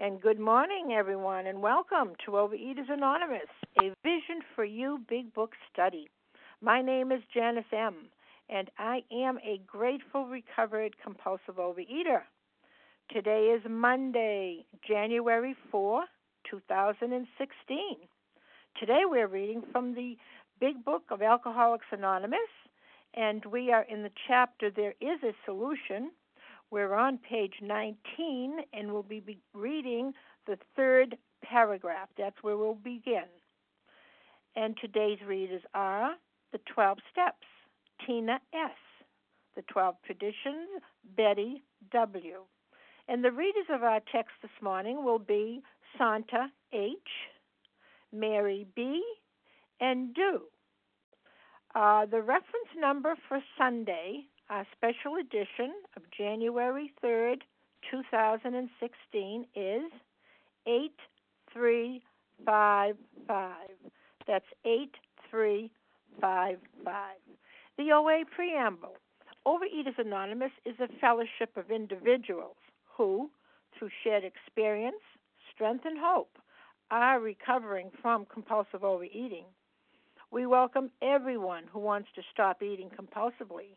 And good morning, everyone, and welcome to Overeaters Anonymous, a Vision for You Big Book study. My name is Janice M., and I am a grateful, recovered, compulsive overeater. Today is Monday, January 4, 2016. Today we're reading from the Big Book of Alcoholics Anonymous, and we are in the chapter There is a Solution we're on page 19 and we'll be reading the third paragraph. That's where we'll begin. And today's readers are the 12 Steps, Tina S., the 12 Traditions, Betty W. And the readers of our text this morning will be Santa H., Mary B., and Do. Uh, the reference number for Sunday our special edition of January 3rd, 2016 is 8355. That's 8355. The OA Preamble Overeaters Anonymous is a fellowship of individuals who, through shared experience, strength, and hope, are recovering from compulsive overeating. We welcome everyone who wants to stop eating compulsively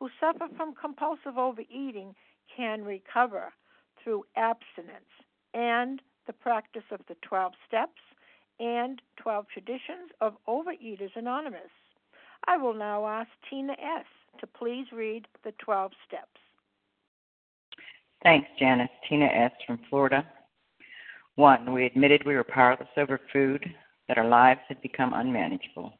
who suffer from compulsive overeating can recover through abstinence and the practice of the 12 steps and 12 traditions of Overeaters Anonymous. I will now ask Tina S. to please read the 12 steps. Thanks, Janice. Tina S. from Florida. One, we admitted we were powerless over food, that our lives had become unmanageable.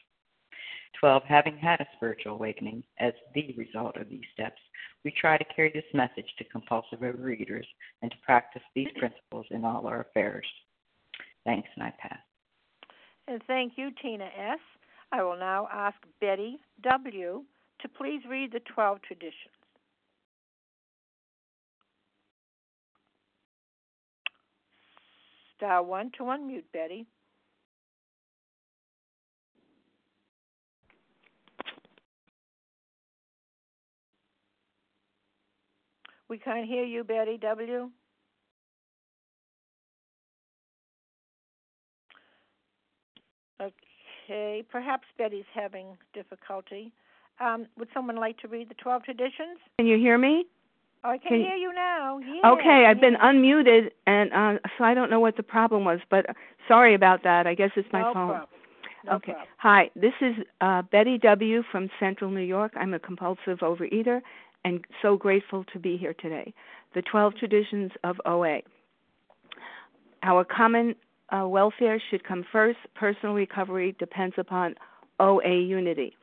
12. Having had a spiritual awakening as the result of these steps, we try to carry this message to compulsive overeaters and to practice these principles in all our affairs. Thanks, and I pass. And thank you, Tina S. I will now ask Betty W. to please read the 12 traditions. Star 1 to unmute, Betty. We can't hear you, Betty W. Okay, perhaps Betty's having difficulty. Um, would someone like to read the 12 traditions? Can you hear me? Oh, I can, can hear you now. Yeah, okay, I've been unmuted, and uh, so I don't know what the problem was, but sorry about that. I guess it's my no phone. Problem. No okay. Problem. Hi, this is uh, Betty W. from Central New York. I'm a compulsive overeater, and so grateful to be here today. The 12 Traditions of OA. Our common uh, welfare should come first. Personal recovery depends upon OA unity.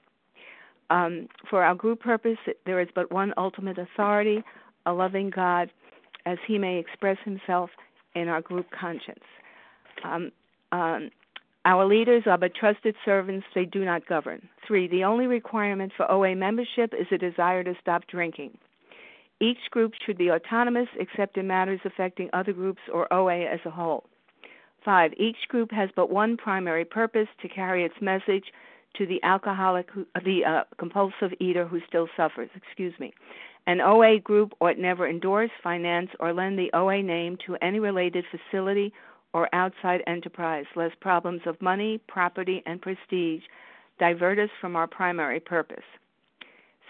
Um, for our group purpose, there is but one ultimate authority, a loving God, as he may express himself in our group conscience. Um, um, our leaders are but trusted servants, they do not govern. Three, the only requirement for OA membership is a desire to stop drinking. Each group should be autonomous except in matters affecting other groups or OA as a whole. Five, each group has but one primary purpose to carry its message to the alcoholic, the uh, compulsive eater who still suffers. Excuse me. An OA group ought never endorse, finance, or lend the OA name to any related facility or outside enterprise, lest problems of money, property, and prestige divert us from our primary purpose.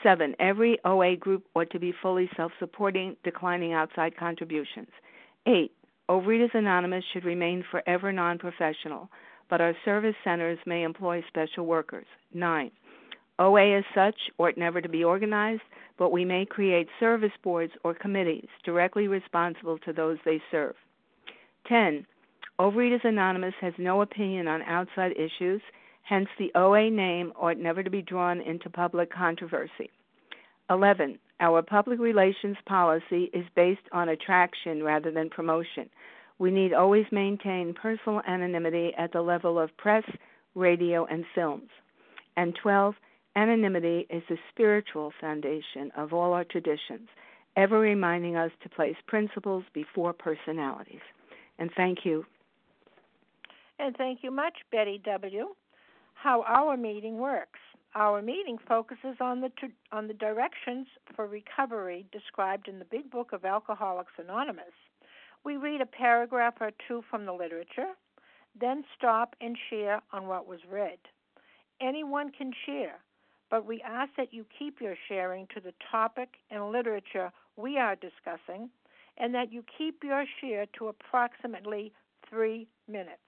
Seven, every OA group ought to be fully self supporting, declining outside contributions. Eight, Overeaters Anonymous should remain forever non professional, but our service centers may employ special workers. Nine, OA as such ought never to be organized, but we may create service boards or committees directly responsible to those they serve. 10. Overeaters Anonymous has no opinion on outside issues, hence, the OA name ought never to be drawn into public controversy. 11. Our public relations policy is based on attraction rather than promotion. We need always maintain personal anonymity at the level of press, radio, and films. And 12. Anonymity is the spiritual foundation of all our traditions, ever reminding us to place principles before personalities. And thank you and thank you much, Betty W. How our meeting works. Our meeting focuses on the on the directions for recovery described in the Big Book of Alcoholics Anonymous. We read a paragraph or two from the literature, then stop and share on what was read. Anyone can share, but we ask that you keep your sharing to the topic and literature we are discussing, and that you keep your share to approximately three minutes.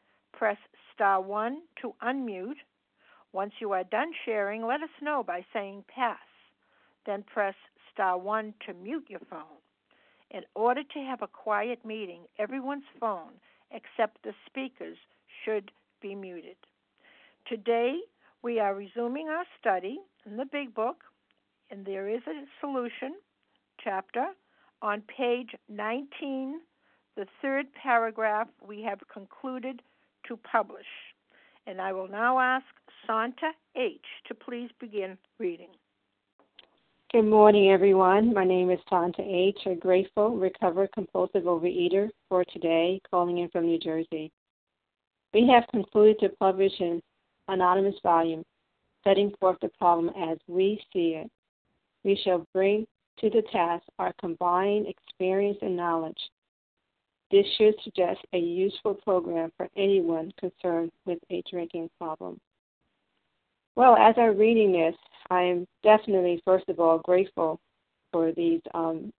press star 1 to unmute. Once you are done sharing, let us know by saying pass. Then press star 1 to mute your phone. In order to have a quiet meeting, everyone's phone except the speaker's should be muted. Today, we are resuming our study in the Big Book, and there is a solution chapter on page 19, the third paragraph. We have concluded to publish. And I will now ask Santa H. to please begin reading. Good morning, everyone. My name is Santa H., a grateful, recovered, compulsive overeater for today, calling in from New Jersey. We have concluded to publish an anonymous volume setting forth the problem as we see it. We shall bring to the task our combined experience and knowledge this should suggest a useful program for anyone concerned with a drinking problem. Well, as I'm reading this, I am definitely, first of all, grateful for these um,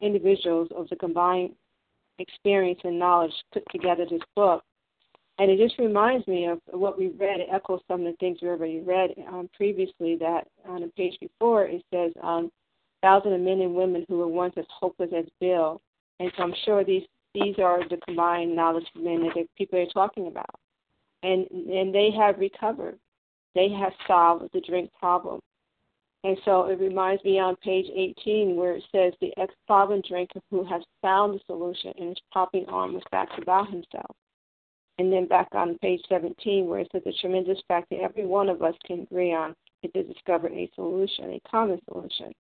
individuals of the combined experience and knowledge put together this book. And it just reminds me of what we read. It echoes some of the things we already read um, previously. That on the page before it says, um, "Thousands of men and women who were once as hopeless as Bill." And so I'm sure these these are the combined knowledge men that people are talking about. And and they have recovered. They have solved the drink problem. And so it reminds me on page 18 where it says the ex problem drinker who has found the solution and is popping on with facts about himself. And then back on page 17 where it says the tremendous fact that every one of us can agree on is to discover a solution, a common solution,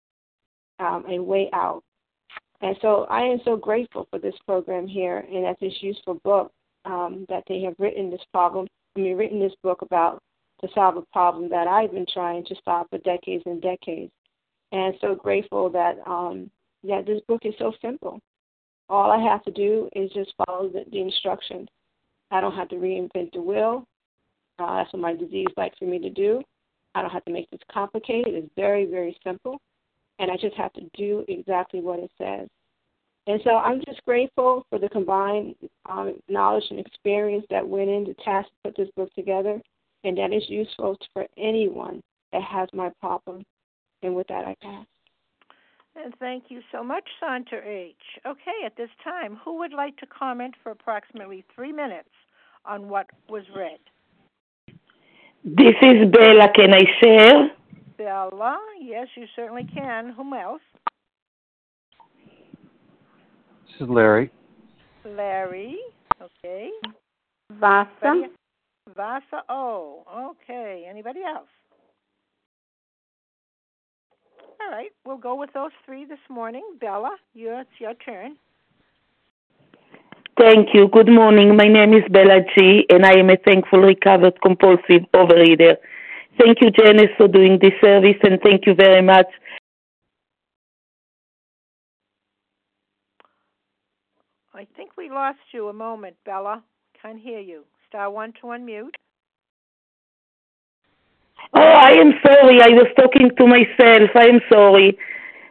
um, a way out and so I am so grateful for this program here and that this useful book um, that they have written this problem. I mean, written this book about to solve a problem that I've been trying to solve for decades and decades. And so grateful that um, yeah, this book is so simple. All I have to do is just follow the, the instructions. I don't have to reinvent the wheel. Uh, that's what my disease likes for me to do. I don't have to make this complicated. It's very, very simple. And I just have to do exactly what it says. And so I'm just grateful for the combined um, knowledge and experience that went into task to put this book together, and that is useful for anyone that has my problem. And with that, I pass. And thank you so much, Santa H. Okay, at this time, who would like to comment for approximately three minutes on what was read? This is Bella. Can I share? Bella, yes, you certainly can. Whom else? This is Larry. Larry, okay. Vasa. Vasa Oh, Okay. Anybody else? All right, we'll go with those three this morning. Bella, you, it's your turn. Thank you. Good morning. My name is Bella G, and I am a thankful recovered compulsive overeater. Thank you, Janice, for doing this service, and thank you very much. I think we lost you a moment, Bella. Can't hear you. Star one to unmute. Oh, I am sorry. I was talking to myself. I am sorry.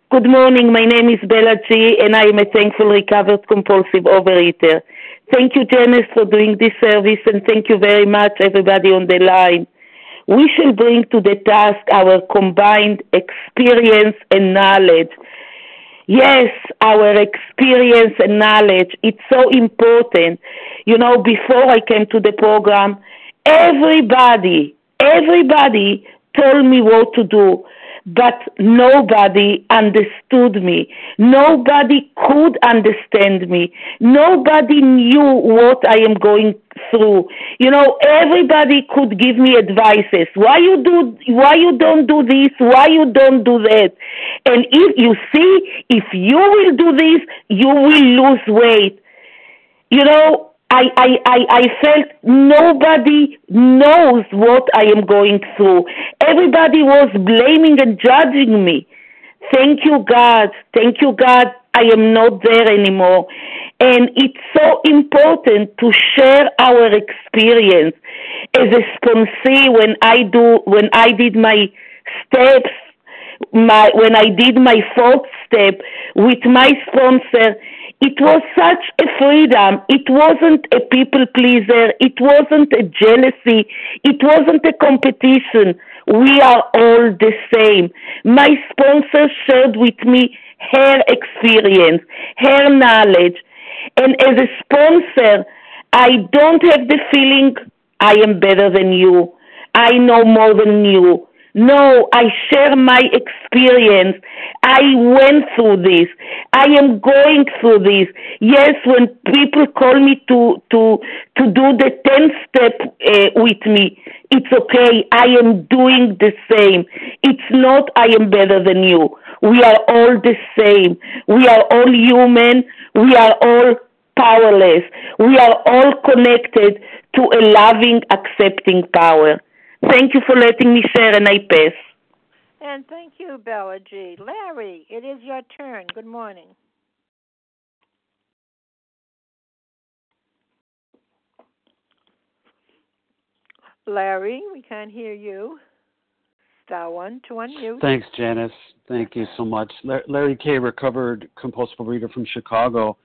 Good morning. My name is Bella G, and I am a thankful recovered compulsive overeater. Thank you, Janice, for doing this service, and thank you very much, everybody on the line. We shall bring to the task our combined experience and knowledge. Yes, our experience and knowledge, it's so important. You know, before I came to the program, everybody Everybody told me what to do, but nobody understood me. Nobody could understand me. Nobody knew what I am going through. You know, everybody could give me advices. Why you do, why you don't do this? Why you don't do that? And if you see, if you will do this, you will lose weight. You know, I, I, I, I felt nobody knows what I am going through. Everybody was blaming and judging me. Thank you, God. Thank you, God. I am not there anymore. And it's so important to share our experience. As a sponsee, when I do, when I did my steps, my, when I did my fourth step with my sponsor, it was such a freedom. It wasn't a people pleaser. It wasn't a jealousy. It wasn't a competition. We are all the same. My sponsor shared with me her experience, her knowledge. And as a sponsor, I don't have the feeling I am better than you. I know more than you. No, I share my experience. I went through this. I am going through this. Yes, when people call me to to to do the 10 step uh, with me, it's okay. I am doing the same. It's not I am better than you. We are all the same. We are all human. We are all powerless. We are all connected to a loving, accepting power. Thank you for letting me share, and I pass. And thank you, Bella G. Larry, it is your turn. Good morning. Larry, we can't hear you. Star one to unmute. Thanks, Janice. Thank you so much. Larry K., recovered compulsive reader from Chicago.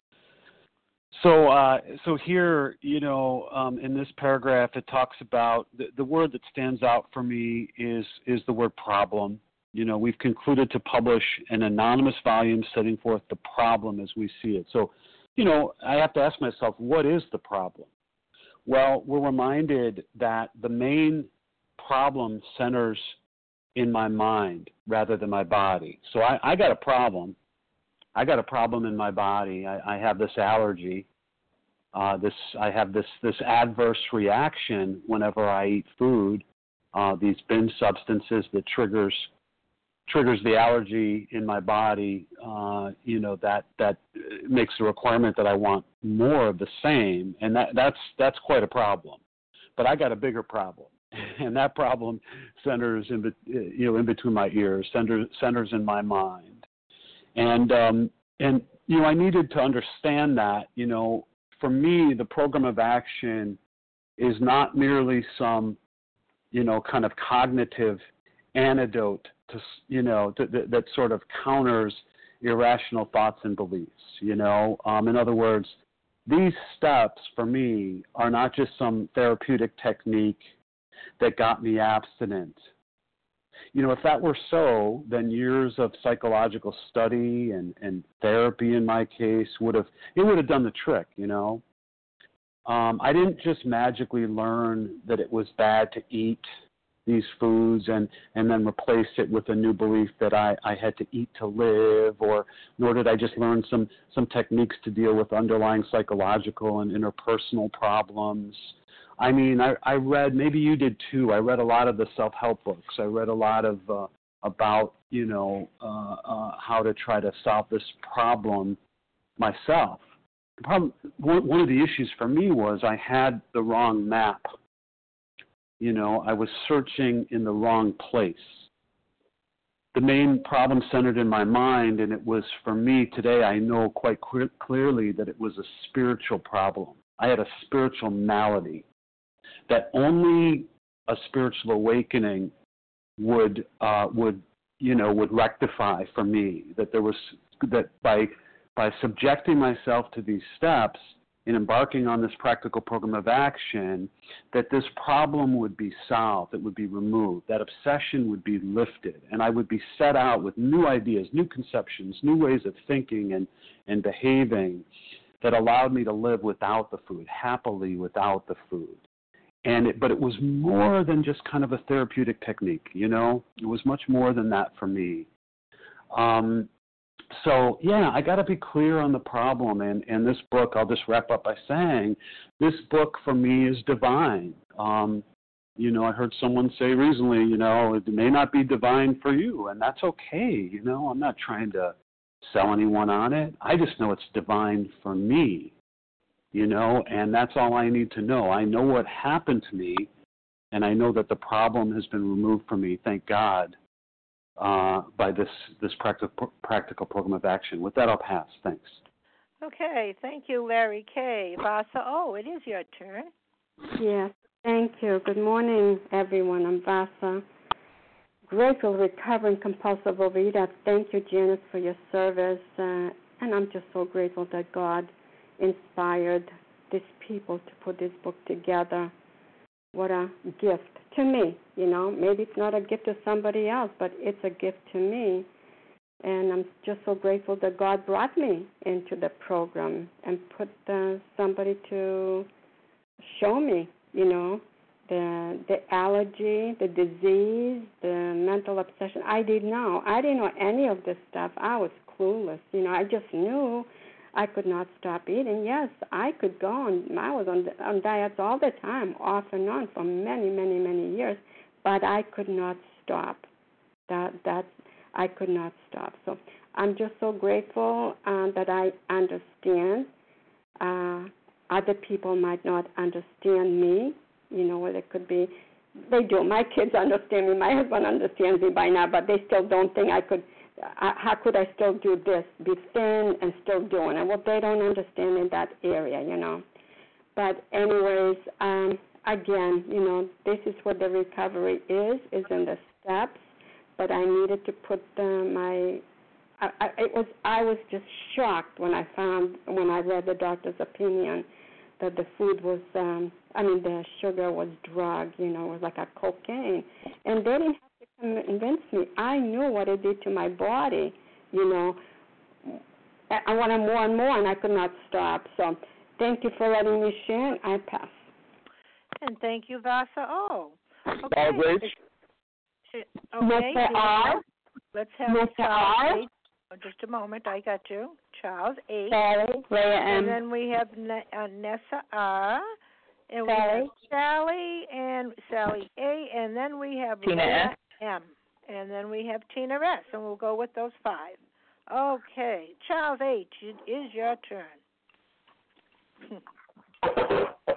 So, uh, so here, you know, um, in this paragraph, it talks about the, the word that stands out for me is is the word problem. You know, we've concluded to publish an anonymous volume setting forth the problem as we see it. So, you know, I have to ask myself, what is the problem? Well, we're reminded that the main problem centers in my mind rather than my body. So I, I got a problem I got a problem in my body. I, I have this allergy. Uh, this I have this this adverse reaction whenever I eat food. Uh, these binge substances that triggers triggers the allergy in my body. Uh, you know that that makes the requirement that I want more of the same, and that that's that's quite a problem. But I got a bigger problem, and that problem centers in you know in between my ears, centers centers in my mind and um, and you know I needed to understand that you know for me the program of action is not merely some, you know, kind of cognitive antidote to, you know, to, that, that sort of counters irrational thoughts and beliefs. You know, um, in other words, these steps for me are not just some therapeutic technique that got me abstinent. You know, if that were so, then years of psychological study and, and therapy in my case would have it would have done the trick, you know. Um, I didn't just magically learn that it was bad to eat these foods and and then replace it with a new belief that I, I had to eat to live or nor did I just learn some some techniques to deal with underlying psychological and interpersonal problems. I mean, I, I read maybe you did too. I read a lot of the self help books. I read a lot of uh, about you know uh, uh, how to try to solve this problem myself. The problem, one, one of the issues for me was I had the wrong map you know, I was searching in the wrong place. The main problem centered in my mind, and it was for me today, I know quite clearly that it was a spiritual problem. I had a spiritual malady that only a spiritual awakening would uh, would you know would rectify for me. That there was that by by subjecting myself to these steps, in embarking on this practical program of action, that this problem would be solved, it would be removed, that obsession would be lifted, and I would be set out with new ideas, new conceptions, new ways of thinking and, and behaving that allowed me to live without the food, happily without the food. And it, but it was more than just kind of a therapeutic technique, you know. It was much more than that for me. Um, so yeah, I got to be clear on the problem. And and this book, I'll just wrap up by saying, this book for me is divine. Um, you know, I heard someone say recently, you know, it may not be divine for you, and that's okay. You know, I'm not trying to sell anyone on it. I just know it's divine for me. You know, and that's all I need to know. I know what happened to me, and I know that the problem has been removed from me. Thank God uh, by this this practical practical program of action. With that, I'll pass. Thanks. Okay, thank you, Larry K. Vasa, oh, it is your turn. Yes, thank you. Good morning, everyone. I'm Vasa. Grateful, recovering compulsive overeater. Thank you, Janice, for your service. Uh, and I'm just so grateful that God inspired these people to put this book together. What a gift to me. You know, maybe it's not a gift to somebody else, but it's a gift to me. And I'm just so grateful that God brought me into the program and put somebody to show me, you know, the the allergy, the disease, the mental obsession. I didn't know. I didn't know any of this stuff. I was clueless. You know, I just knew I could not stop eating. Yes, I could go on. I was on on diets all the time, off and on for many, many, many years, but I could not stop. That that I could not stop. So I'm just so grateful uh, that I understand. Uh, other people might not understand me. You know, what it could be. They do. My kids understand me. My husband understands me by now, but they still don't think I could how could I still do this, be thin and still doing it? Well, they don't understand in that area, you know. But anyways, um, again, you know, this is what the recovery is, is in the steps. But I needed to put the, my, I, I, it was, I was just shocked when I found, when I read the doctor's opinion, that the food was, um, I mean, the sugar was drug, you know, it was like a cocaine, and they didn't convince me. I knew what it did to my body, you know. I wanted more and more, and I could not stop. So, thank you for letting me share. I pass. And thank you, Vasa. Oh, okay. All Okay. Mr. R. Let's have Mr. Charles. R. Oh, just a moment. I got you. Charles H. Sally, Leah M. And then we have ne- uh, Nessa R. And Sally. we have Sally and Sally A. And then we have Tina Leah M. And then we have Tina S. And we'll go with those five. Okay. Charles H., it is your turn.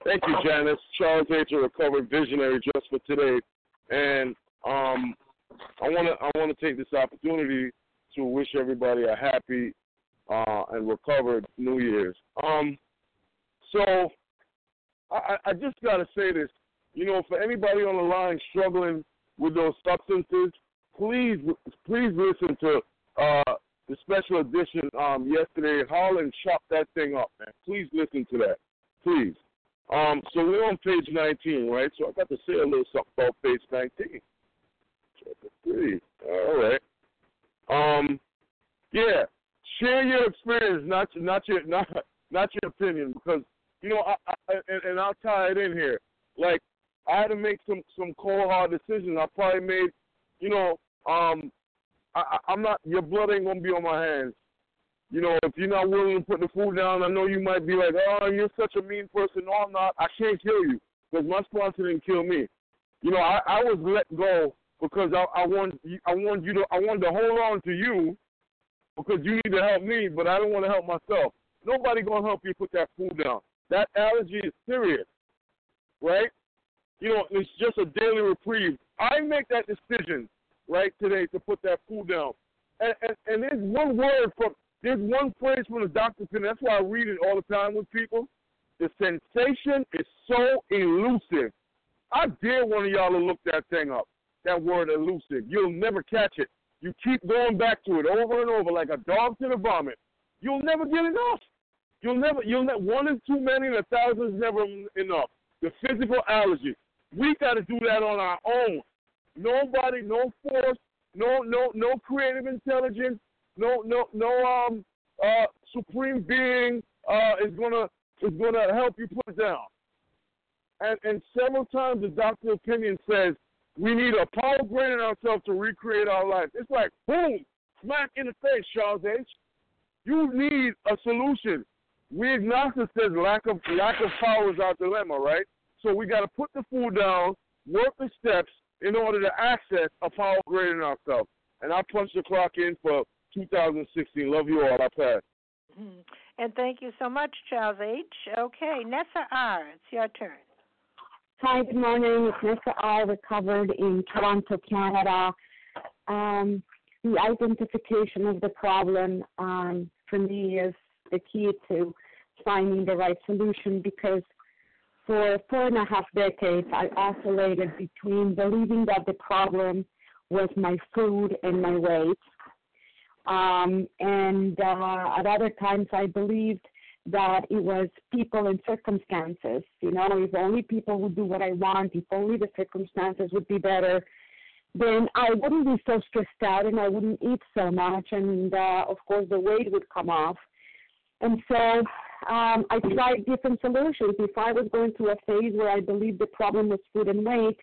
Thank you, Janice. Charles H., a recovered visionary just for today. And um, I want to I want to take this opportunity to wish everybody a happy uh, and recovered New Year's. Um, so I, I just got to say this. You know, for anybody on the line struggling with those substances, please, please listen to uh, the special edition um, yesterday. Harlan chopped that thing up, man. Please listen to that. Please. Um, so we're on page 19, right? So I got to say a little something about page 19. Chapter 3. All right. Um, yeah. Share your experience, not not your not not your opinion, because you know, I, I, and, and I'll tie it in here. Like I had to make some some cold hard decisions. I probably made, you know, um, I, I'm not. Your blood ain't gonna be on my hands. You know, if you're not willing to put the food down, I know you might be like, oh, you're such a mean person. No, I'm not. I can't kill you because my sponsor didn't kill me. You know, I, I was let go because I, I want I want you to I wanted to hold on to you because you need to help me, but I don't want to help myself. Nobody gonna help you put that food down. That allergy is serious, right? You know, it's just a daily reprieve. I make that decision right today to put that food down. And, and, and there's one word from, there's one phrase from the doctor's opinion. That's why I read it all the time with people. The sensation is so elusive. I dare one of y'all to look that thing up. That word elusive. You'll never catch it. You keep going back to it over and over like a dog to the vomit. You'll never get enough. You'll never, you'll never, one is too many and a thousand is never enough. The physical allergy. We got to do that on our own. Nobody, no force, no, no, no creative intelligence, no, no, no, um, uh, supreme being, uh, is gonna, is gonna help you put it down. And, and several times the doctor opinion says we need a power greater than ourselves to recreate our life. It's like boom, smack in the face, Charles H. You need a solution we agnostics says lack of lack of power is our dilemma, right? So we got to put the food down, work the steps in order to access a power greater than ourselves. And I punch the clock in for 2016. Love you all. I pass. Mm-hmm. And thank you so much, Charles H. Okay, Nessa R. It's your turn. Hi, good morning. It's Nessa R. Recovered in Toronto, Canada. Um, the identification of the problem um, for me is the key to finding the right solution because for four and a half decades I oscillated between believing that the problem was my food and my weight. Um, and uh, at other times I believed that it was people and circumstances. You know, if only people would do what I want, if only the circumstances would be better, then I wouldn't be so stressed out and I wouldn't eat so much. And uh, of course, the weight would come off. And so um, I tried different solutions. If I was going through a phase where I believed the problem was food and weight,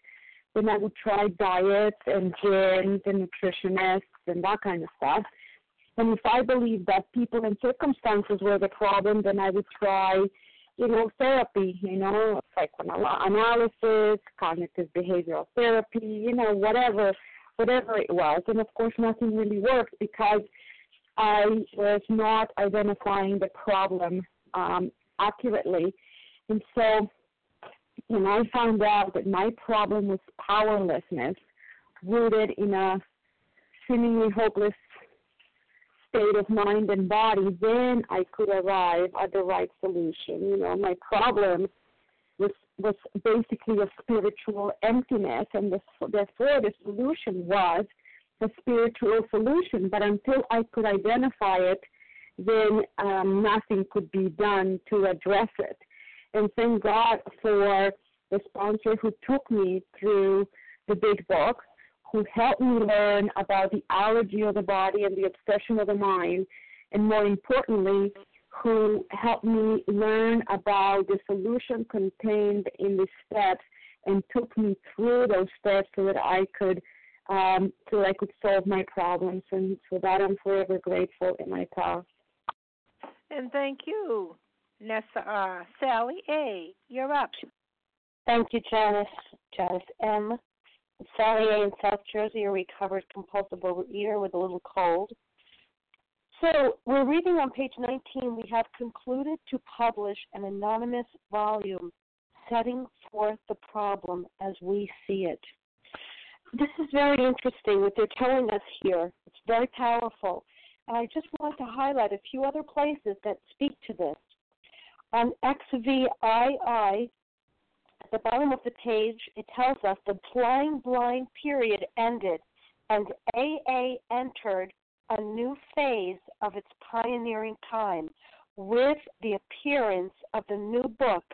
then I would try diets and gyms and nutritionists and that kind of stuff. And if I believed that people and circumstances were the problem, then I would try, you know, therapy, you know, psychoanalysis, cognitive behavioral therapy, you know, whatever, whatever it was. And of course, nothing really worked because I was not identifying the problem um, accurately. And so when I found out that my problem was powerlessness, rooted in a seemingly hopeless state of mind and body, then I could arrive at the right solution. You know, my problem was was basically a spiritual emptiness, and the, therefore the solution was a spiritual solution. But until I could identify it, then um, nothing could be done to address it. And thank God for the sponsor who took me through the big book, who helped me learn about the allergy of the body and the obsession of the mind, and more importantly, who helped me learn about the solution contained in the steps and took me through those steps so that I could um, so I could solve my problems. And for that, I'm forever grateful in my past. And thank you, Nessa R. Sally A., you're up. Thank you, Janice. Janice M. Sally A. in South Jersey, a recovered compulsive overeater with a little cold. So we're reading on page 19. We have concluded to publish an anonymous volume setting forth the problem as we see it this is very interesting what they're telling us here. It's very powerful. And I just want to highlight a few other places that speak to this. On XVII, at the bottom of the page, it tells us the blind, blind period ended and AA entered a new phase of its pioneering time with the appearance of the new book,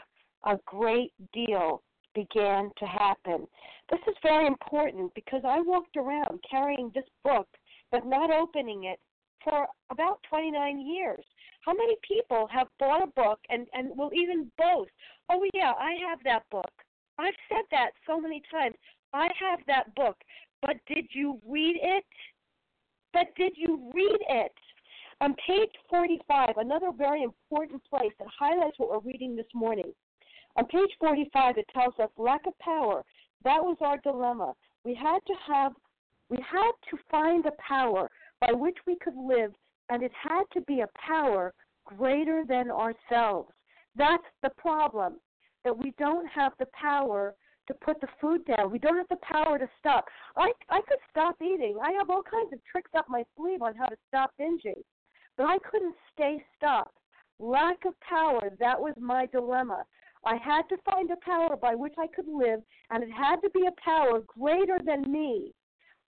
A Great Deal began to happen. This is very important because I walked around carrying this book but not opening it for about 29 years. How many people have bought a book and, and will even boast, oh, yeah, I have that book? I've said that so many times. I have that book. But did you read it? But did you read it? On page 45, another very important place that highlights what we're reading this morning. On page 45, it tells us lack of power. That was our dilemma. We had to have, we had to find a power by which we could live, and it had to be a power greater than ourselves. That's the problem, that we don't have the power to put the food down. We don't have the power to stop. I I could stop eating. I have all kinds of tricks up my sleeve on how to stop binging, but I couldn't stay stopped. Lack of power, that was my dilemma. I had to find a power by which I could live, and it had to be a power greater than me,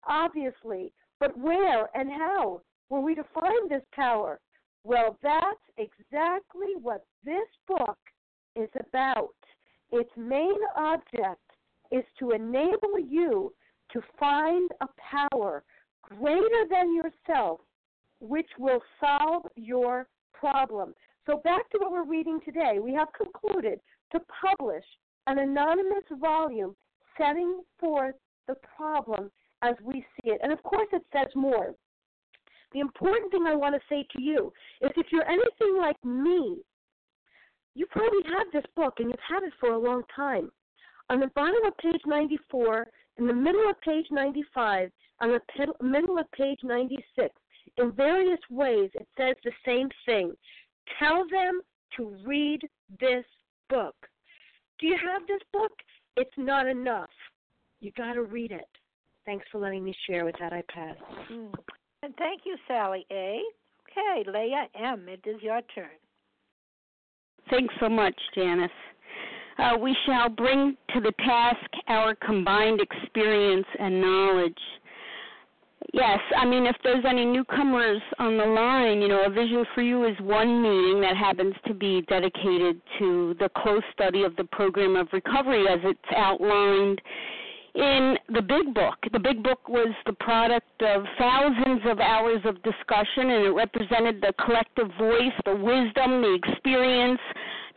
obviously. But where and how were we to find this power? Well, that's exactly what this book is about. Its main object is to enable you to find a power greater than yourself which will solve your problem. So, back to what we're reading today, we have concluded to publish an anonymous volume setting forth the problem as we see it. And of course, it says more. The important thing I want to say to you is if you're anything like me, you probably have this book and you've had it for a long time. On the bottom of page 94, in the middle of page 95, on the middle of page 96, in various ways, it says the same thing. Tell them to read this book. Do you have this book? It's not enough. You got to read it. Thanks for letting me share with that. I pass. Mm. And thank you, Sally A. Okay, Leah M. It is your turn. Thanks so much, Janice. Uh, we shall bring to the task our combined experience and knowledge. Yes, I mean, if there's any newcomers on the line, you know, A Vision for You is one meeting that happens to be dedicated to the close study of the program of recovery as it's outlined in the big book. The big book was the product of thousands of hours of discussion, and it represented the collective voice, the wisdom, the experience,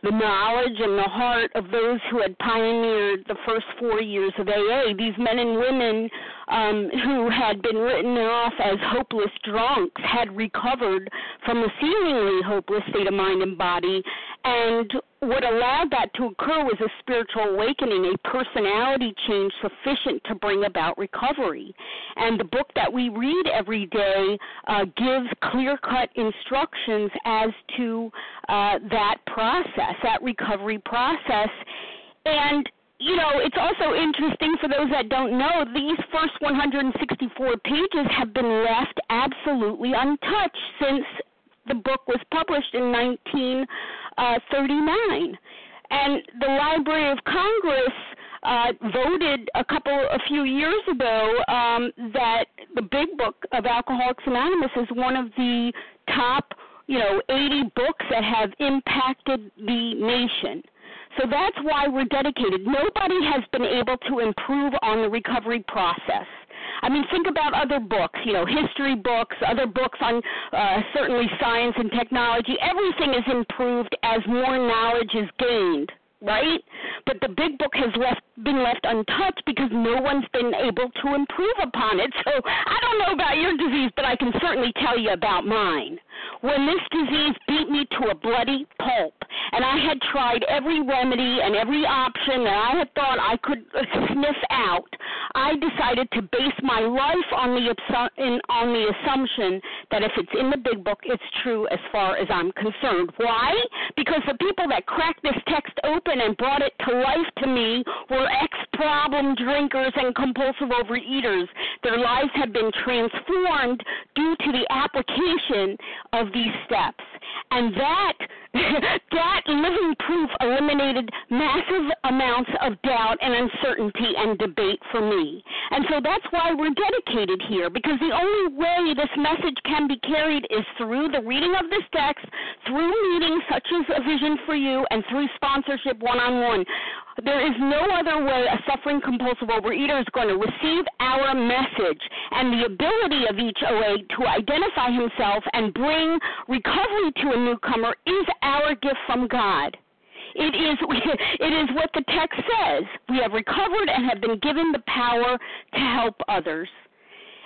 the knowledge and the heart of those who had pioneered the first four years of AA. These men and women um, who had been written off as hopeless drunks had recovered from a seemingly hopeless state of mind and body and what allowed that to occur was a spiritual awakening, a personality change sufficient to bring about recovery. And the book that we read every day uh, gives clear cut instructions as to uh, that process, that recovery process. And you know, it's also interesting for those that don't know, these first 164 pages have been left absolutely untouched since the book was published in 19 uh, 39. And the Library of Congress uh, voted a couple, a few years ago, um, that the Big Book of Alcoholics Anonymous is one of the top, you know, 80 books that have impacted the nation. So that's why we're dedicated. Nobody has been able to improve on the recovery process. I mean, think about other books, you know, history books, other books on uh, certainly science and technology. Everything is improved as more knowledge is gained right? But the big book has left been left untouched because no one's been able to improve upon it. So I don't know about your disease, but I can certainly tell you about mine. When this disease beat me to a bloody pulp, and I had tried every remedy and every option that I had thought I could uh, sniff out, I decided to base my life on the on the assumption that if it's in the big book, it's true as far as I'm concerned. Why? Because the people that cracked this text open and brought it to life to me were ex-problem drinkers and compulsive overeaters. Their lives have been transformed due to the application of these steps. And that that living proof eliminated massive amounts of doubt and uncertainty and debate for me. And so that's why we're dedicated here, because the only way this message can be carried is through the reading of this text, through meetings such as A Vision for You, and through sponsorship one on one. There is no other way a suffering compulsive overeater is going to receive our message. And the ability of each OA to identify himself and bring recovery to a newcomer is our gift from God. It is it is what the text says. We have recovered and have been given the power to help others.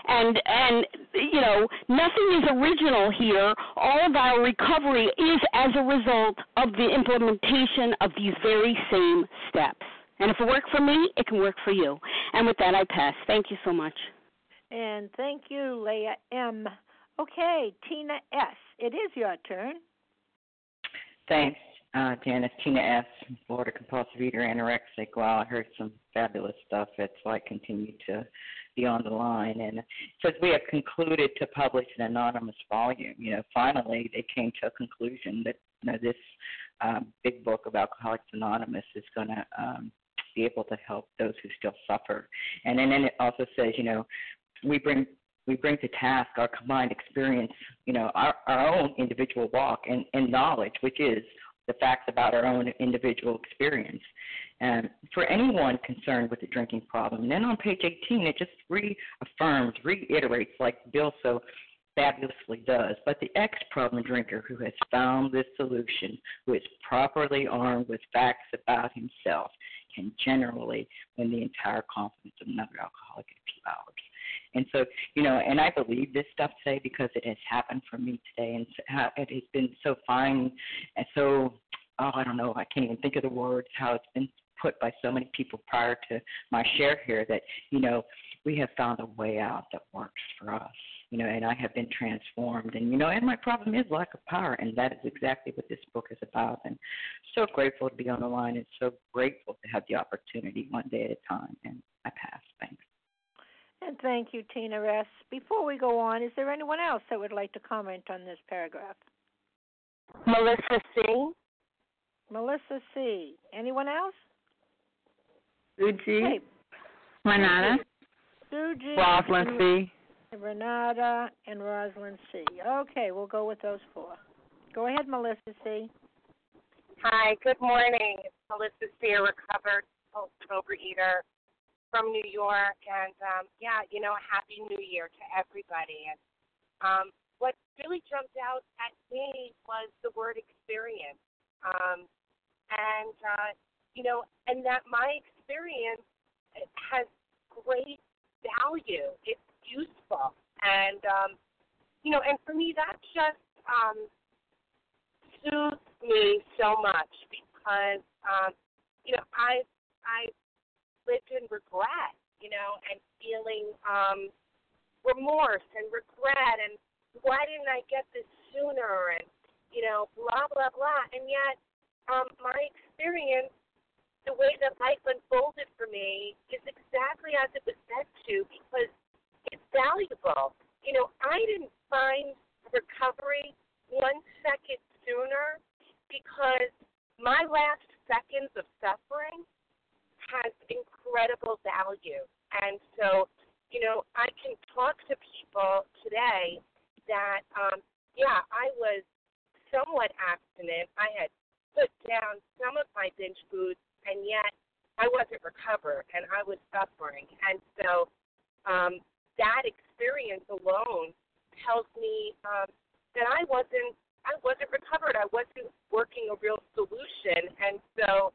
And and you know nothing is original here. All of our recovery is as a result of the implementation of these very same steps. And if it worked for me it can work for you. And with that i pass. Thank you so much. And thank you leah m okay tina s it is your turn thanks uh, Janice, Tina S., Florida compulsive eater, anorexic. Wow, I heard some fabulous stuff. It's like continue to be on the line. And it says we have concluded to publish an anonymous volume. You know, finally they came to a conclusion that you know this um, big book of Alcoholics Anonymous is going to um, be able to help those who still suffer. And then it also says, you know, we bring we bring to task our combined experience, you know, our, our own individual walk and, and knowledge, which is the facts about our own individual experience. And for anyone concerned with the drinking problem, and then on page 18, it just reaffirms, reiterates, like Bill so fabulously does. But the ex problem drinker who has found this solution, who is properly armed with facts about himself, can generally win the entire confidence of another alcoholic in a few hours. And so, you know, and I believe this stuff today because it has happened for me today, and it has been so fine and so, oh, I don't know, I can't even think of the words, how it's been put by so many people prior to my share here that, you know, we have found a way out that works for us. You know, and I have been transformed, and you know, and my problem is lack of power, and that is exactly what this book is about. And so grateful to be on the line, and so grateful to have the opportunity one day at a time. And I pass. Thanks. And thank you, Tina S. Before we go on, is there anyone else that would like to comment on this paragraph? Melissa C. Melissa C. Anyone else? Sue G. Hey. Renata. Sue G. Rosalind C. Renata and Rosalind C. Okay, we'll go with those four. Go ahead, Melissa C. Hi, good morning. It's Melissa C., a recovered overeater from New York, and um, yeah, you know, happy New Year to everybody. And um, what really jumped out at me was the word experience, um, and uh, you know, and that my experience has great value. It's useful, and um, you know, and for me, that just um, soothes me so much because um, you know, I I lived in regret, you know, and feeling um, remorse and regret and why didn't I get this sooner and you know blah blah blah and yet um, my experience the way that life unfolded for me is exactly as it was meant to because it's valuable. You know, I didn't find recovery one second sooner because my last seconds of suffering has incredible value. And so, you know, I can talk to people today that, um, yeah, I was somewhat abstinent. I had put down some of my binge foods, and yet I wasn't recovered, and I was suffering. And so, um, that experience alone tells me um, that I wasn't I wasn't recovered. I wasn't working a real solution, and so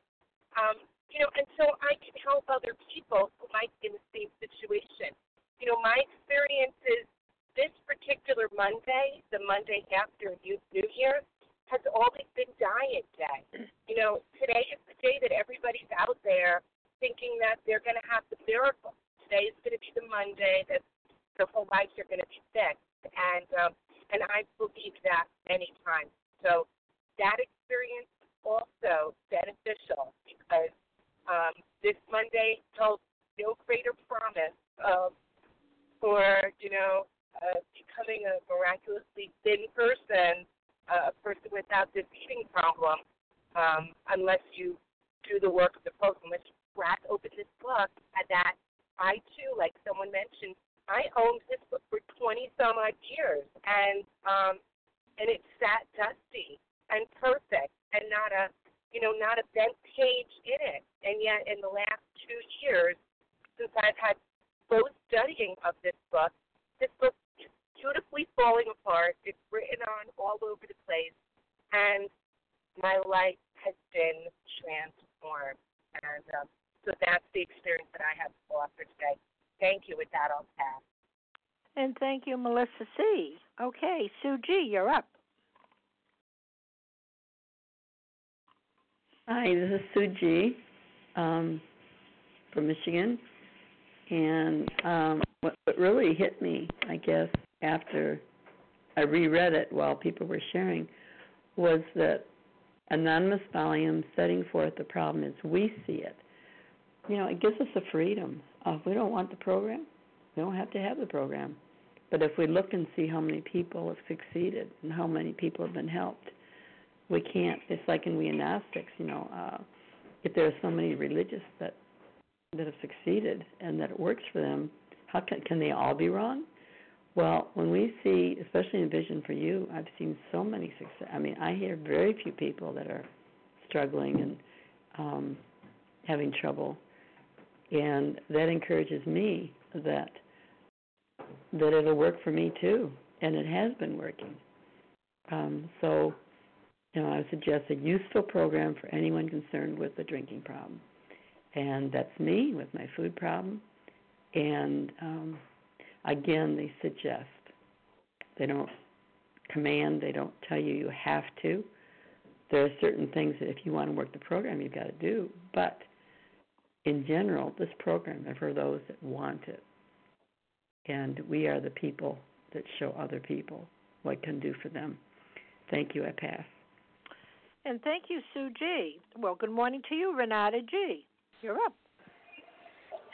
um, you know, and so I can help other people who might be in the same situation. You know, my experience is this particular Monday, the Monday after New Year, has always been diet day. You know, today is the day that everybody's out there thinking that they're going to have the miracle. Today is going to be the Monday that their whole lives are going to be fixed, and um, and I believe that many times. So that experience also beneficial because um, this Monday held no greater promise of for you know uh, becoming a miraculously thin person a without this eating problem um, unless you do the work of the program. Unless you crack open this book, and that I too, like someone mentioned, I owned this book for 20 some odd years, and um, and it sat dusty and perfect, and not a you know not a bent page in it. And yet, in the last two years, since I've had both studying of this book, this book is beautifully falling apart. It's written on all over the place, and my life has been transformed. And um, so that's the experience that I have to offer today. Thank you. With that, I'll pass. And thank you, Melissa C. Okay, Sue G., you're up. Hi, this is Sue G. Um, from Michigan, and um, what, what really hit me, I guess, after I reread it while people were sharing, was that anonymous volume forth the problem is we see it. You know, it gives us the freedom. if we don't want the program, we don't have to have the program. But if we look and see how many people have succeeded and how many people have been helped, we can't. It's like in we Agnostics, you know, uh, if there are so many religious that that have succeeded and that it works for them, how can can they all be wrong? Well, when we see, especially in Vision for You, I've seen so many success. I mean, I hear very few people that are struggling and um, having trouble, and that encourages me that that it'll work for me too, and it has been working. Um, so, you know, I would suggest a useful program for anyone concerned with a drinking problem, and that's me with my food problem, and um, again, they suggest. They don't command, they don't tell you you have to. There are certain things that if you want to work the program, you've got to do. But in general, this program is for those that want it. And we are the people that show other people what can do for them. Thank you. I pass. And thank you, Sue G. Well, good morning to you, Renata G. You're up.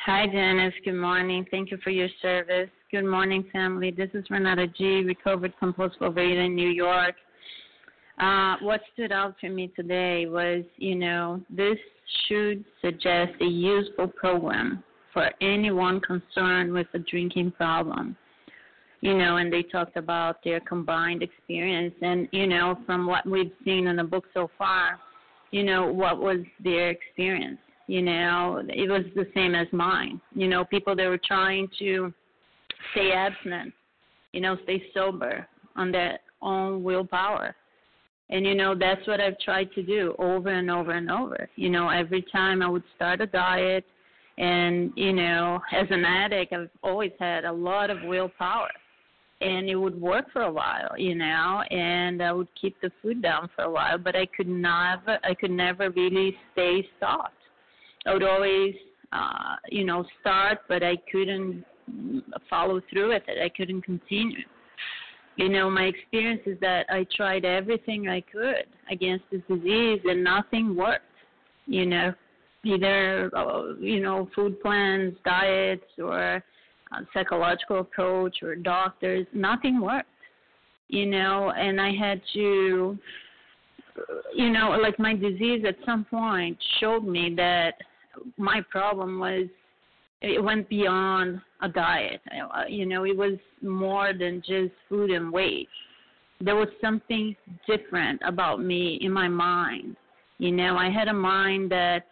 Hi, Janice. Good morning. Thank you for your service. Good morning, family. This is Renata G., recovered compulsive overeater in New York. Uh, what stood out for me today was, you know, this should suggest a useful program for anyone concerned with a drinking problem. You know, and they talked about their combined experience, and you know, from what we've seen in the book so far, you know, what was their experience? you know it was the same as mine you know people that were trying to stay abstinent you know stay sober on their own willpower and you know that's what i've tried to do over and over and over you know every time i would start a diet and you know as an addict i've always had a lot of willpower and it would work for a while you know and i would keep the food down for a while but i could never i could never really stay stopped I would always, uh, you know, start, but I couldn't follow through with it. I couldn't continue. You know, my experience is that I tried everything I could against this disease and nothing worked. You know, either, uh, you know, food plans, diets, or psychological approach or doctors, nothing worked. You know, and I had to, you know, like my disease at some point showed me that my problem was it went beyond a diet. Uh, you know, it was more than just food and weight. There was something different about me in my mind. You know, I had a mind that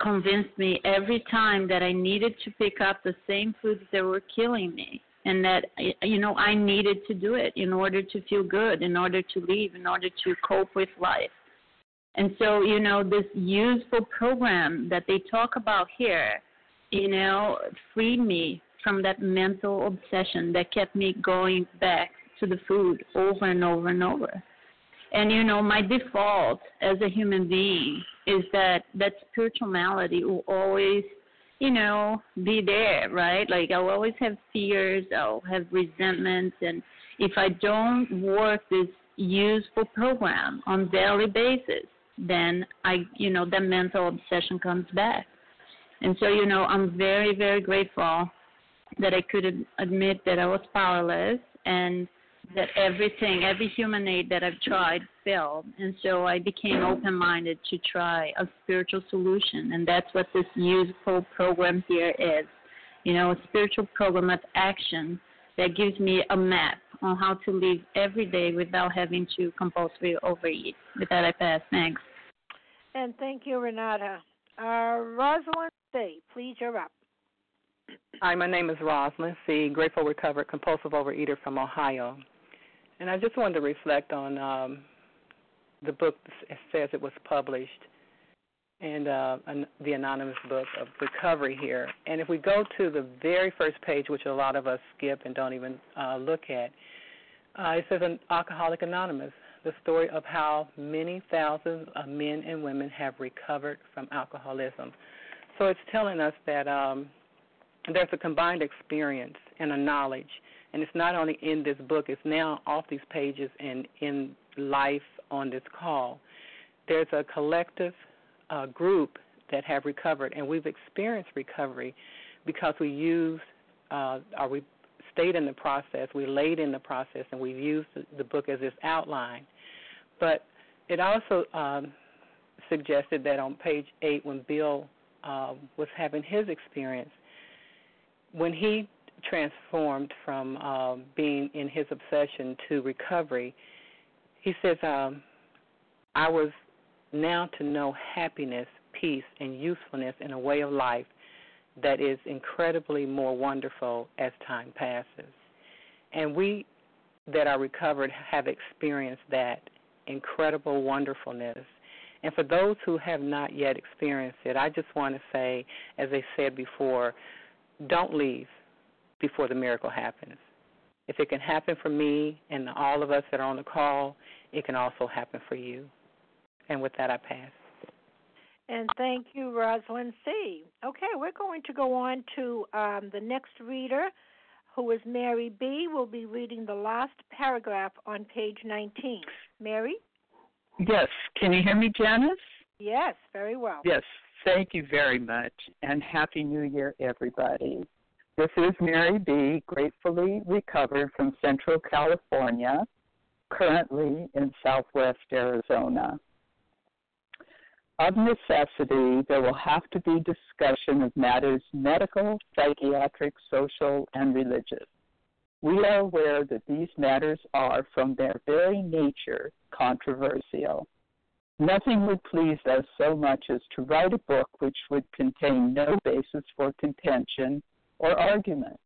convinced me every time that I needed to pick up the same foods that were killing me and that you know I needed to do it in order to feel good, in order to live, in order to cope with life. And so, you know, this useful program that they talk about here, you know, freed me from that mental obsession that kept me going back to the food over and over and over. And you know, my default as a human being is that that spiritual malady will always, you know, be there, right? Like I'll always have fears, I'll have resentments, and if I don't work this useful program on daily basis, then I, you know, the mental obsession comes back. And so, you know, I'm very, very grateful that I could admit that I was powerless and that everything, every human aid that I've tried failed. And so I became open minded to try a spiritual solution. And that's what this useful program here is. You know, a spiritual program of action that gives me a map on how to live every day without having to compulsively overeat. With that, I pass. Thanks. And thank you, Renata. Uh, Rosalind Please, you're up. Hi, my name is Rosalind C., grateful recovered compulsive overeater from Ohio. And I just wanted to reflect on um, the book that says it was published and uh, an, the anonymous book of recovery here. And if we go to the very first page, which a lot of us skip and don't even uh, look at, uh, it says an Alcoholic Anonymous, the story of how many thousands of men and women have recovered from alcoholism. So it's telling us that um, there's a combined experience and a knowledge, and it's not only in this book; it's now off these pages and in life on this call. There's a collective uh, group that have recovered, and we've experienced recovery because we used uh, or we stayed in the process, we laid in the process, and we've used the book as its outline. But it also um, suggested that on page eight, when Bill uh, was having his experience, when he transformed from uh, being in his obsession to recovery, he says, um, I was now to know happiness, peace, and usefulness in a way of life that is incredibly more wonderful as time passes. And we that are recovered have experienced that incredible wonderfulness. And for those who have not yet experienced it, I just want to say, as I said before, don't leave before the miracle happens. If it can happen for me and all of us that are on the call, it can also happen for you. And with that, I pass. And thank you, Rosalind C. Okay, we're going to go on to um, the next reader, who is Mary B. We'll be reading the last paragraph on page 19. Mary? Yes. Can you hear me, Janice? Yes, very well. Yes. Thank you very much, and Happy New Year, everybody. This is Mary B., gratefully recovered from Central California, currently in Southwest Arizona. Of necessity, there will have to be discussion of matters medical, psychiatric, social, and religious. We are aware that these matters are, from their very nature, controversial. Nothing would please us so much as to write a book which would contain no basis for contention or argument.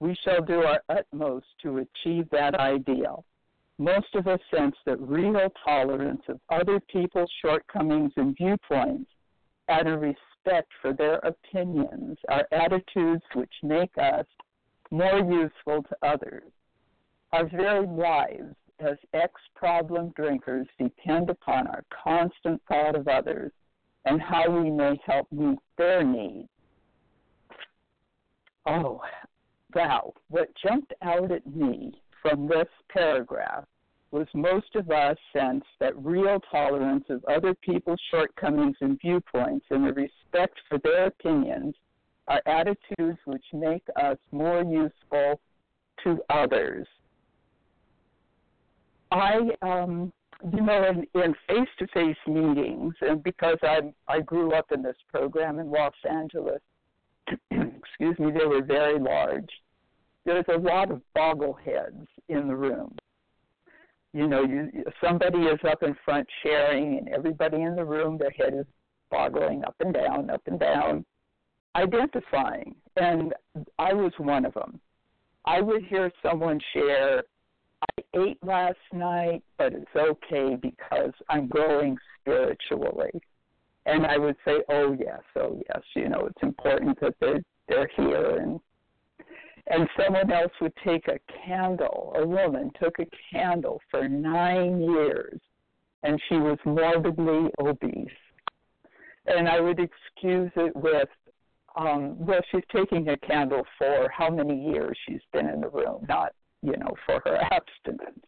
We shall do our utmost to achieve that ideal. Most of us sense that real tolerance of other people's shortcomings and viewpoints and a respect for their opinions are attitudes which make us more useful to others. Our very lives as ex problem drinkers depend upon our constant thought of others and how we may help meet their needs. Oh, wow. What jumped out at me from this paragraph was most of us sense that real tolerance of other people's shortcomings and viewpoints and the respect for their opinions are attitudes which make us more useful to others. I, um, you know, in, in face-to-face meetings, and because I I grew up in this program in Los Angeles, excuse me, they were very large. There's a lot of boggleheads in the room. You know, you somebody is up in front sharing, and everybody in the room, their head is boggling up and down, up and down, identifying. And I was one of them. I would hear someone share I ate last night, but it's okay because I'm growing spiritually. And I would say, oh yes, oh yes, you know, it's important that they're they're here and and someone else would take a candle. A woman took a candle for nine years, and she was morbidly obese. And I would excuse it with, um, well, she's taking a candle for how many years she's been in the room, not you know, for her abstinence.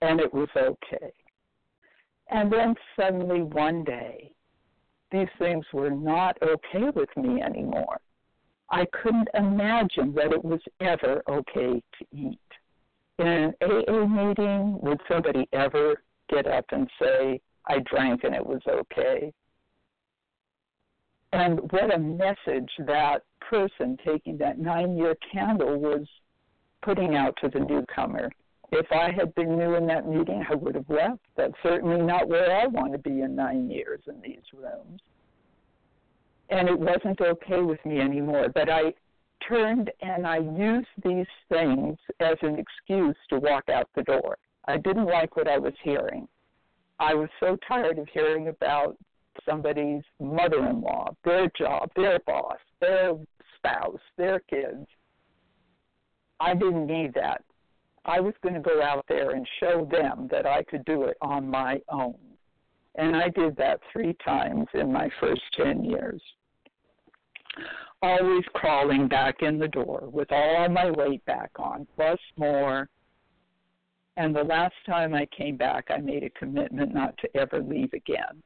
And it was okay. And then suddenly one day, these things were not okay with me anymore. I couldn't imagine that it was ever okay to eat. in an AA meeting, would somebody ever get up and say, I drank and it was okay? And what a message that person taking that nine year candle was putting out to the newcomer. If I had been new in that meeting, I would have left. That's certainly not where I want to be in nine years in these rooms. And it wasn't okay with me anymore. But I turned and I used these things as an excuse to walk out the door. I didn't like what I was hearing. I was so tired of hearing about somebody's mother in law, their job, their boss, their spouse, their kids. I didn't need that. I was going to go out there and show them that I could do it on my own. And I did that three times in my first 10 years. Always crawling back in the door with all my weight back on, plus more. And the last time I came back, I made a commitment not to ever leave again.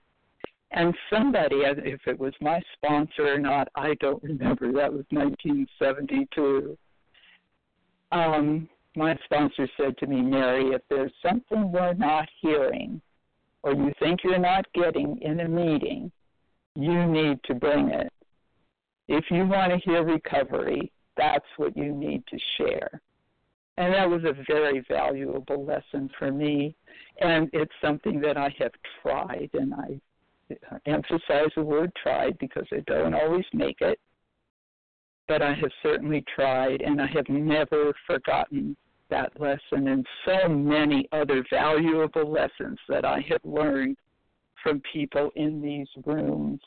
And somebody, if it was my sponsor or not, I don't remember. That was 1972. Um, my sponsor said to me, Mary, if there's something we're not hearing or you think you're not getting in a meeting, you need to bring it. If you want to hear recovery, that's what you need to share. And that was a very valuable lesson for me. And it's something that I have tried, and I emphasize the word tried because I don't always make it. But I have certainly tried, and I have never forgotten that lesson and so many other valuable lessons that I have learned from people in these rooms.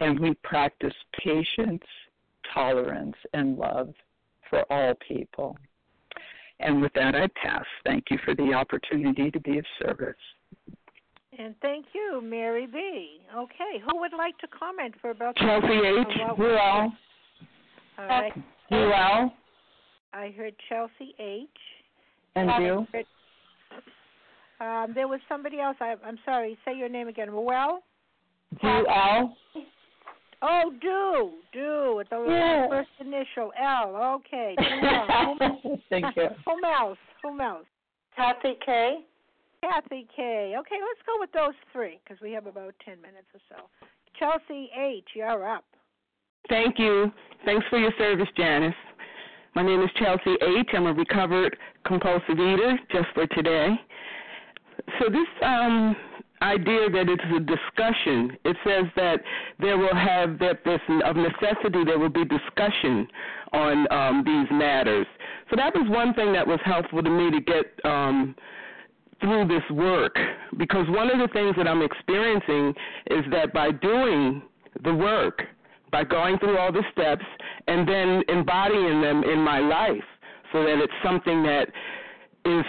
And we practice patience, tolerance, and love for all people. And with that, I pass. Thank you for the opportunity to be of service. And thank you, Mary B. Okay, who would like to comment for about Chelsea H. Ruel. All right. Ruel. I heard Chelsea H. And you? Heard, um, there was somebody else. I, I'm sorry. Say your name again. Ruel. Ruel. Oh, do do with the Yeah. first initial L. Okay. Who, Thank you. Whom else? Whom else? Kathy K. Kathy K. Okay, let's go with those three because we have about ten minutes or so. Chelsea H. You're up. Thank you. Thanks for your service, Janice. My name is Chelsea H. I'm a recovered compulsive eater just for today. So this um, idea that it's a discussion, it says that there will have that this of necessity there will be discussion on um, these matters. So that was one thing that was helpful to me to get um, through this work because one of the things that I'm experiencing is that by doing the work, by going through all the steps and then embodying them in my life so that it's something that is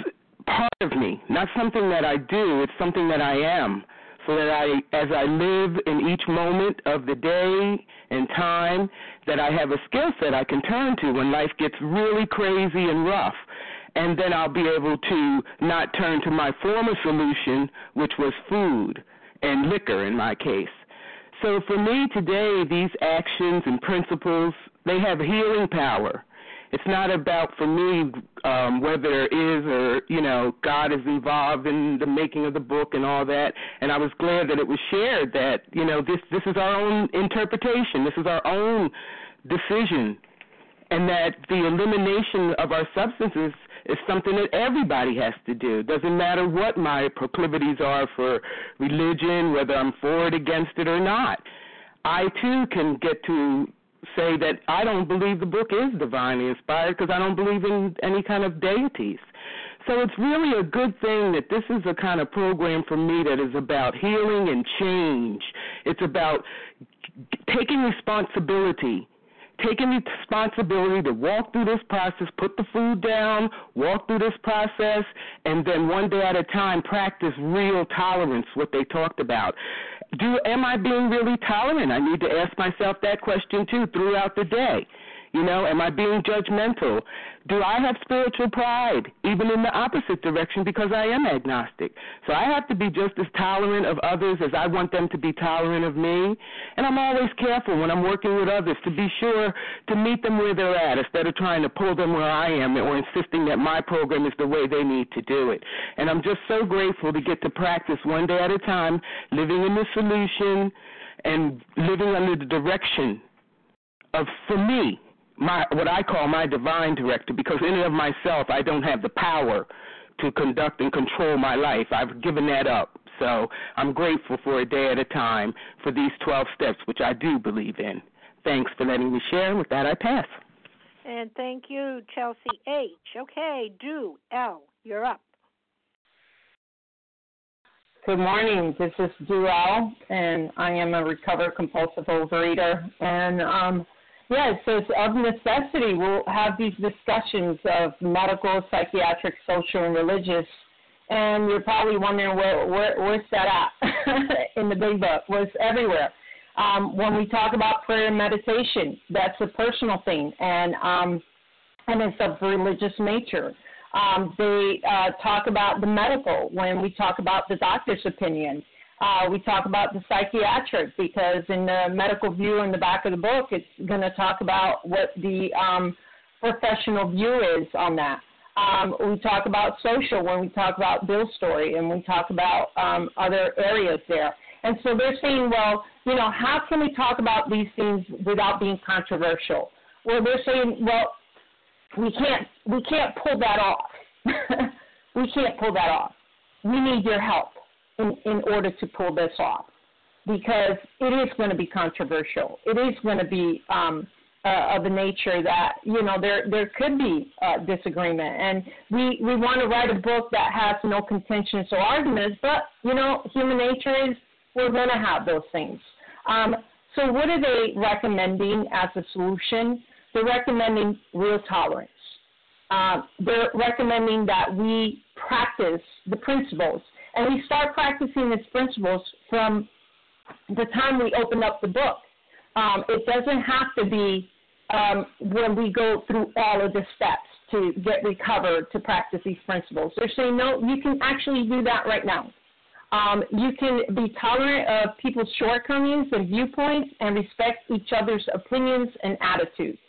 part of me, not something that I do, it's something that I am. So that I, as I live in each moment of the day and time, that I have a skill set I can turn to when life gets really crazy and rough and then I'll be able to not turn to my former solution, which was food and liquor in my case. So for me today, these actions and principles, they have healing power. It's not about for me um, whether there is or you know God is involved in the making of the book and all that. And I was glad that it was shared that you know this this is our own interpretation. This is our own decision, and that the elimination of our substances is something that everybody has to do. Doesn't matter what my proclivities are for religion, whether I'm for it, against it, or not. I too can get to say that I don't believe the book is divinely inspired because I don't believe in any kind of deities. So it's really a good thing that this is a kind of program for me that is about healing and change. It's about taking responsibility taking the responsibility to walk through this process, put the food down, walk through this process, and then one day at a time practice real tolerance, what they talked about. Do am I being really tolerant? I need to ask myself that question too throughout the day. You know, am I being judgmental? Do I have spiritual pride, even in the opposite direction, because I am agnostic? So I have to be just as tolerant of others as I want them to be tolerant of me. And I'm always careful when I'm working with others to be sure to meet them where they're at instead of trying to pull them where I am or insisting that my program is the way they need to do it. And I'm just so grateful to get to practice one day at a time, living in the solution and living under the direction of, for me, my what I call my divine director because in and of myself I don't have the power to conduct and control my life. I've given that up. So I'm grateful for a day at a time for these 12 steps, which I do believe in. Thanks for letting me share. With that, I pass. And thank you, Chelsea H. Okay, do L. You're up. Good morning. This is Duell, and I am a recovered compulsive overeater. And um, yeah, it says of necessity, we'll have these discussions of medical, psychiatric, social, and religious. And you're probably wondering where, where where's that at in the big book? Was everywhere. Um, when we talk about prayer and meditation, that's a personal thing, and um, and it's of religious nature. Um, they uh, talk about the medical when we talk about the doctor's opinion. Uh, we talk about the psychiatric because in the medical view in the back of the book, it's going to talk about what the um, professional view is on that. Um, we talk about social when we talk about Bill's story, and we talk about um, other areas there. And so they're saying, well, you know, how can we talk about these things without being controversial? Well, they're saying, well, we can't we can't pull that off. we can't pull that off. We need your help in, in order to pull this off because it is going to be controversial. It is going to be um, uh, of a nature that you know there there could be uh, disagreement, and we we want to write a book that has no contentions or arguments. But you know, human nature is we're going to have those things. Um, so, what are they recommending as a solution? They're recommending real tolerance. Uh, they're recommending that we practice the principles and we start practicing these principles from the time we open up the book. Um, it doesn't have to be um, when we go through all of the steps to get recovered to practice these principles. They're saying, no, you can actually do that right now. Um, you can be tolerant of people's shortcomings and viewpoints and respect each other's opinions and attitudes.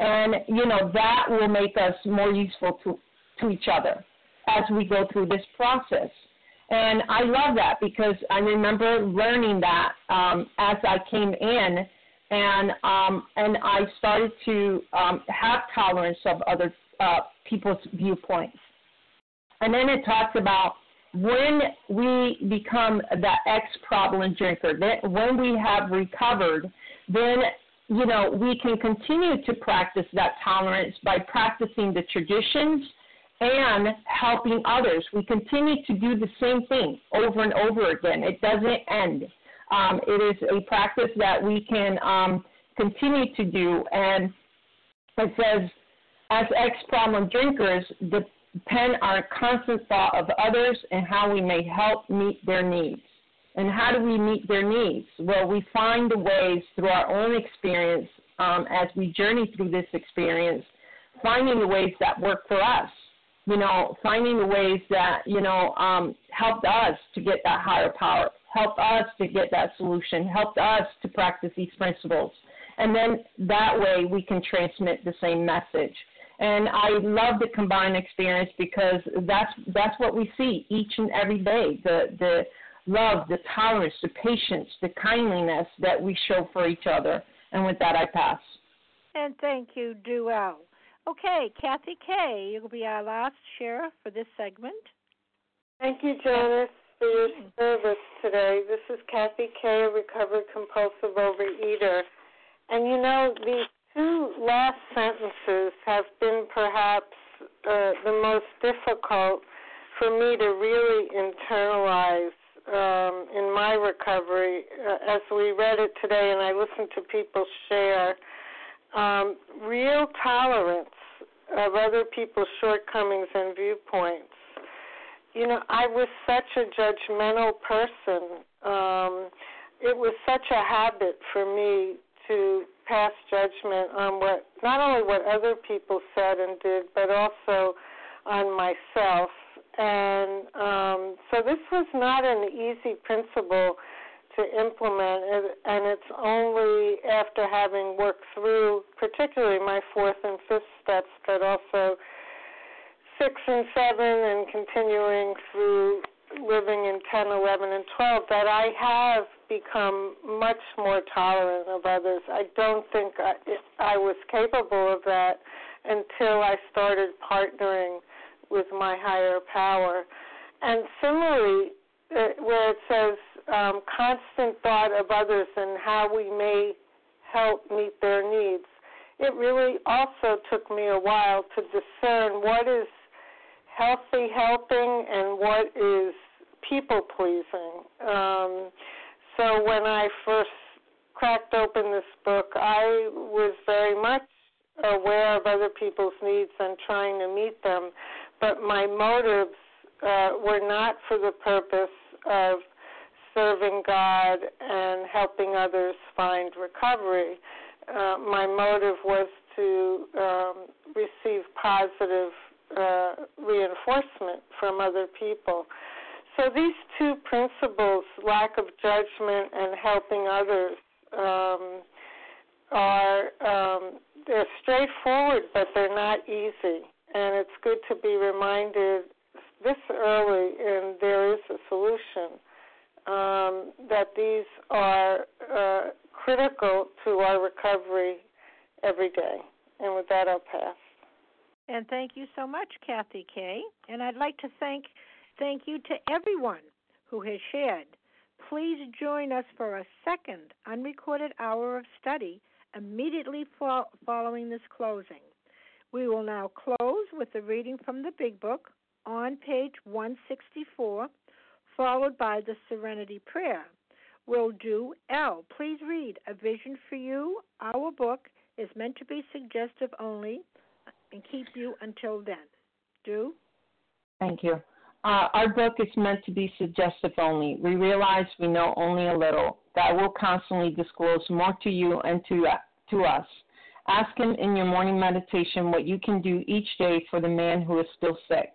And, you know, that will make us more useful to, to each other as we go through this process. And I love that because I remember learning that um, as I came in, and um, and I started to um, have tolerance of other uh, people's viewpoints. And then it talks about when we become the ex problem drinker, then when we have recovered, then you know we can continue to practice that tolerance by practicing the traditions and helping others. We continue to do the same thing over and over again. It doesn't end. Um, it is a practice that we can um, continue to do. And it says, as ex problem drinkers, depend our constant thought of others and how we may help meet their needs. And how do we meet their needs? Well, we find the ways through our own experience um, as we journey through this experience, finding the ways that work for us you know, finding the ways that, you know, um, helped us to get that higher power, helped us to get that solution, helped us to practice these principles. And then that way we can transmit the same message. And I love the combined experience because that's that's what we see each and every day. The the love, the tolerance, the patience, the kindliness that we show for each other. And with that I pass. And thank you, Duell. Okay, Kathy K, you'll be our last share for this segment. Thank you, Janice, for your service today. This is Kathy K, a recovered compulsive overeater. And you know, these two last sentences have been perhaps uh, the most difficult for me to really internalize um, in my recovery. Uh, as we read it today and I listened to people share, um, real tolerance of other people's shortcomings and viewpoints. You know, I was such a judgmental person. Um, it was such a habit for me to pass judgment on what not only what other people said and did, but also on myself. And um, so this was not an easy principle to implement, it, and it's only after having worked through, particularly my fourth and fifth steps, but also six and seven, and continuing through living in 10, 11, and 12, that I have become much more tolerant of others. I don't think I, I was capable of that until I started partnering with my higher power. And similarly, where it says um, constant thought of others and how we may help meet their needs, it really also took me a while to discern what is healthy helping and what is people pleasing. Um, so when I first cracked open this book, I was very much aware of other people's needs and trying to meet them, but my motives uh, were not for the purpose of serving God and helping others find recovery. Uh, my motive was to um, receive positive uh, reinforcement from other people. So these two principles, lack of judgment and helping others, um, are um, they're straightforward, but they're not easy. And it's good to be reminded this early, and there is a solution. Um, that these are uh, critical to our recovery every day. And with that, I'll pass. And thank you so much, Kathy K. And I'd like to thank thank you to everyone who has shared. Please join us for a second unrecorded hour of study immediately fo- following this closing. We will now close with a reading from the Big Book on page 164, followed by the Serenity Prayer. We'll do L. Please read A Vision for You. Our book is meant to be suggestive only and keep you until then. Do? Thank you. Uh, our book is meant to be suggestive only. We realize we know only a little. God will constantly disclose more to you and to, uh, to us. Ask Him in your morning meditation what you can do each day for the man who is still sick.